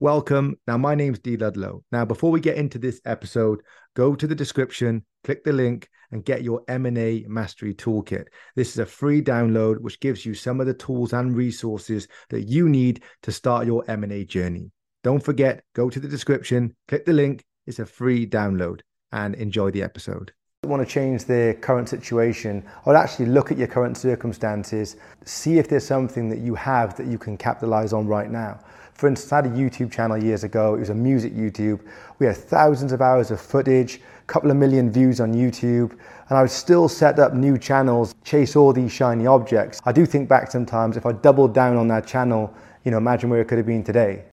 Welcome. Now, my name's Dee Ludlow. Now, before we get into this episode, go to the description, click the link, and get your M&A Mastery Toolkit. This is a free download which gives you some of the tools and resources that you need to start your M&A journey. Don't forget, go to the description, click the link. It's a free download, and enjoy the episode want to change their current situation, I would actually look at your current circumstances, see if there's something that you have that you can capitalize on right now. For instance, I had a YouTube channel years ago. It was a music YouTube. We had thousands of hours of footage, a couple of million views on YouTube, and I would still set up new channels, chase all these shiny objects. I do think back sometimes if I doubled down on that channel, you know, imagine where it could have been today.